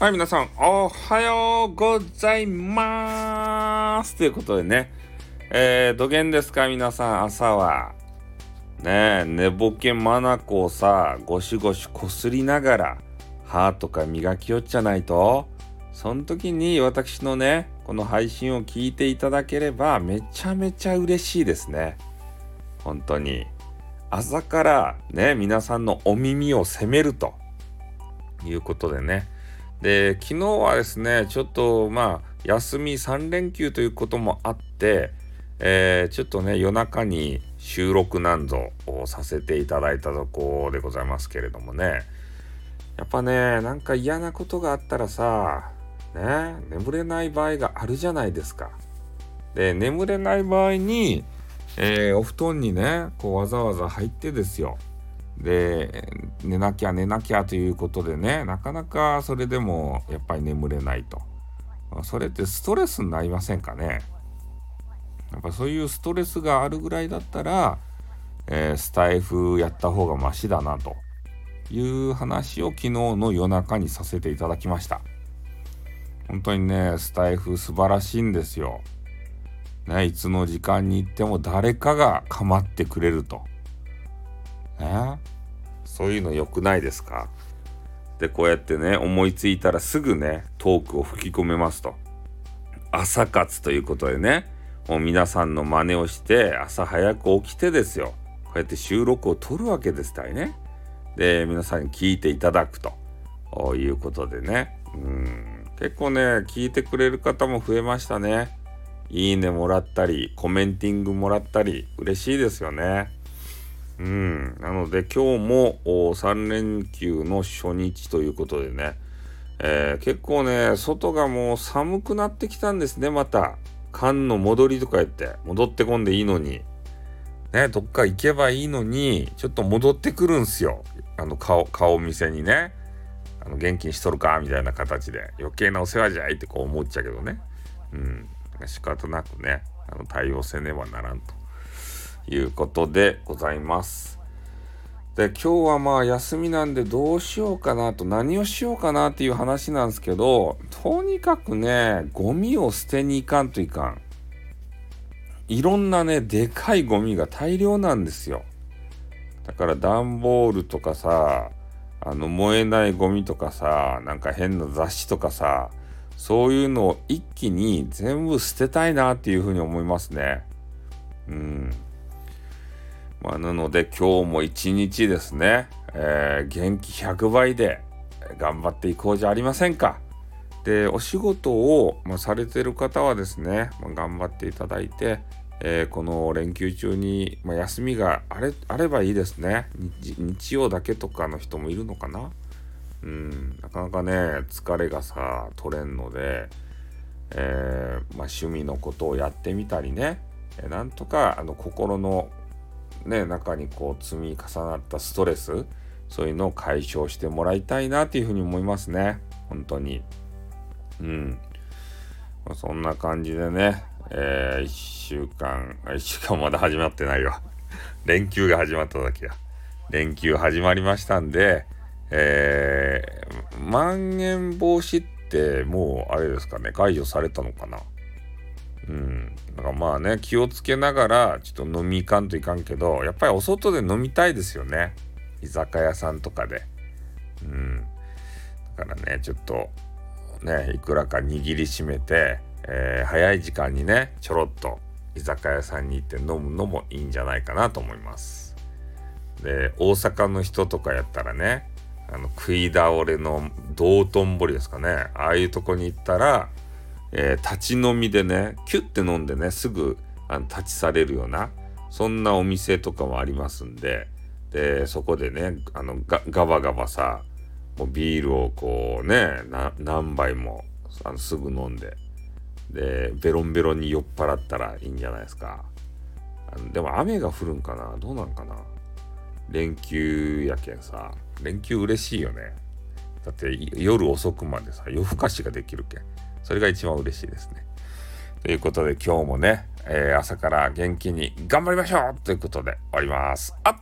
はい、皆さん、おはようございまーすということでね、えー、どげんですか、皆さん、朝は。ねえ、寝ぼけまなこをさ、ゴシゴシこすりながら、歯とか磨きよっちゃないと、その時に私のね、この配信を聞いていただければ、めちゃめちゃ嬉しいですね。本当に。朝からね、皆さんのお耳を責めるということでね、で昨日はですねちょっとまあ休み3連休ということもあって、えー、ちょっとね夜中に収録なんぞをさせていただいたとこでございますけれどもねやっぱねなんか嫌なことがあったらさね眠れない場合があるじゃないですか。で眠れない場合に、えー、お布団にねこうわざわざ入ってですよで寝なきゃ寝なきゃということでねなかなかそれでもやっぱり眠れないと。それってストレスになりませんかね。やっぱそういうストレスがあるぐらいだったら、えー、スタイフやった方がマシだなという話を昨日の夜中にさせていただきました。本当にねスタイフ素晴らしいんですよ。ねいつの時間に行っても誰かが構ってくれると。ねそういうの良くないですか？でこうやってね思いついたらすぐねトークを吹き込めますと。朝活ということでねもう皆さんの真似をして朝早く起きてですよ。こうやって収録を撮るわけですたいね。で皆さんに聞いていただくと。いうことでね。うん。結構ね聞いてくれる方も増えましたね。いいねもらったりコメンティングもらったり嬉しいですよね。うん、なので今日も3連休の初日ということでね、えー、結構ね、外がもう寒くなってきたんですね、また。缶の戻りとか言って、戻ってこんでいいのに。ね、どっか行けばいいのに、ちょっと戻ってくるんすよ。あの顔、顔見せにね。あの元気にしとるかみたいな形で。余計なお世話じゃいってこう思っちゃうけどね。うん。仕方なくね、あの対応せねばならんと。いうことでございます。で今日はまあ休みなんでどうしようかなと何をしようかなっていう話なんですけどとにかくねゴミを捨てに行かんといかん。いろんなねでかいゴミが大量なんですよ。だから段ボールとかさあの燃えないゴミとかさなんか変な雑誌とかさそういうのを一気に全部捨てたいなっていうふうに思いますね。うん。まあ、なので今日も一日ですね、えー、元気100倍で頑張っていこうじゃありませんか。でお仕事を、まあ、されてる方はですね、まあ、頑張っていただいて、えー、この連休中に、まあ、休みがあればいいですね。日曜だけとかの人もいるのかな。うんなかなかね疲れがさ取れんので、えー、ま、趣味のことをやってみたりね。なんとかあの心のね、中にこう積み重なったストレス、そういうのを解消してもらいたいなっていうふうに思いますね。本当に。うん。そんな感じでね、えー、1週間、1週間まだ始まってないわ。連休が始まった時や。連休始まりましたんで、えー、まん延防止ってもうあれですかね、解除されたのかなうん。だからまあね、気をつけながら、ちょっと飲み行かんといかんけど、やっぱりお外で飲みたいですよね。居酒屋さんとかで。うん。だからね、ちょっと、ね、いくらか握りしめて、えー、早い時間にね、ちょろっと居酒屋さんに行って飲むのもいいんじゃないかなと思います。で、大阪の人とかやったらね、あの、食い倒れの道頓堀ですかね。ああいうとこに行ったら、えー、立ち飲みでね、キュッて飲んでね、すぐあの立ち去れるような、そんなお店とかもありますんで、で、そこでね、あのガバガバさ、もうビールをこうね、何杯もあのすぐ飲んで、で、ベロンベロンに酔っ払ったらいいんじゃないですか。あのでも雨が降るんかな？どうなんかな？連休やけんさ、連休嬉しいよね。だって夜遅くまでさ、夜更かしができるけん。それが一番嬉しいですね。ということで今日もね、え、朝から元気に頑張りましょうということで終わります。あっ